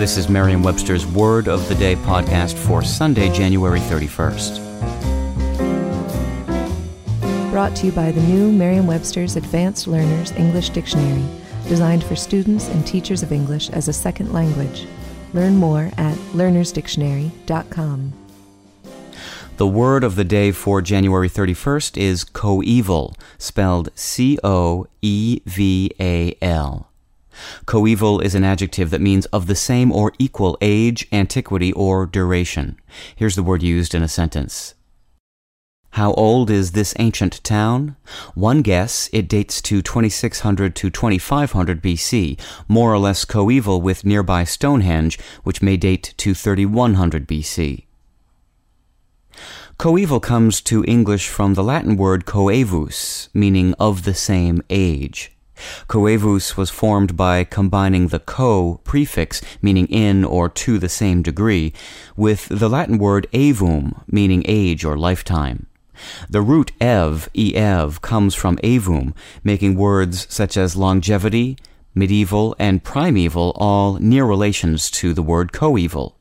This is Merriam Webster's Word of the Day podcast for Sunday, January 31st. Brought to you by the new Merriam Webster's Advanced Learners English Dictionary, designed for students and teachers of English as a second language. Learn more at learnersdictionary.com. The word of the day for January 31st is coeval, spelled C O E V A L. Coeval is an adjective that means of the same or equal age, antiquity, or duration. Here's the word used in a sentence. How old is this ancient town? One guess, it dates to 2600 to 2500 BC, more or less coeval with nearby Stonehenge, which may date to 3100 BC. Coeval comes to English from the Latin word coaevus, meaning of the same age. Coaevus was formed by combining the co prefix, meaning in or to the same degree, with the Latin word aevum, meaning age or lifetime. The root ev, ev, comes from aevum, making words such as longevity, medieval, and primeval all near relations to the word coeval.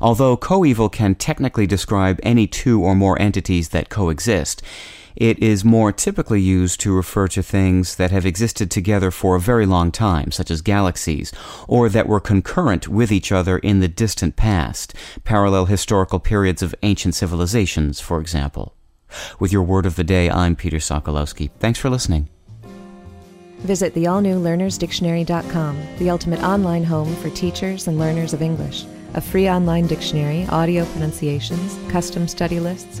Although coeval can technically describe any two or more entities that coexist, it is more typically used to refer to things that have existed together for a very long time, such as galaxies, or that were concurrent with each other in the distant past, parallel historical periods of ancient civilizations, for example. With your word of the day, I'm Peter Sokolowski. Thanks for listening. Visit the all new learnersdictionary.com, the ultimate online home for teachers and learners of English. A free online dictionary, audio pronunciations, custom study lists,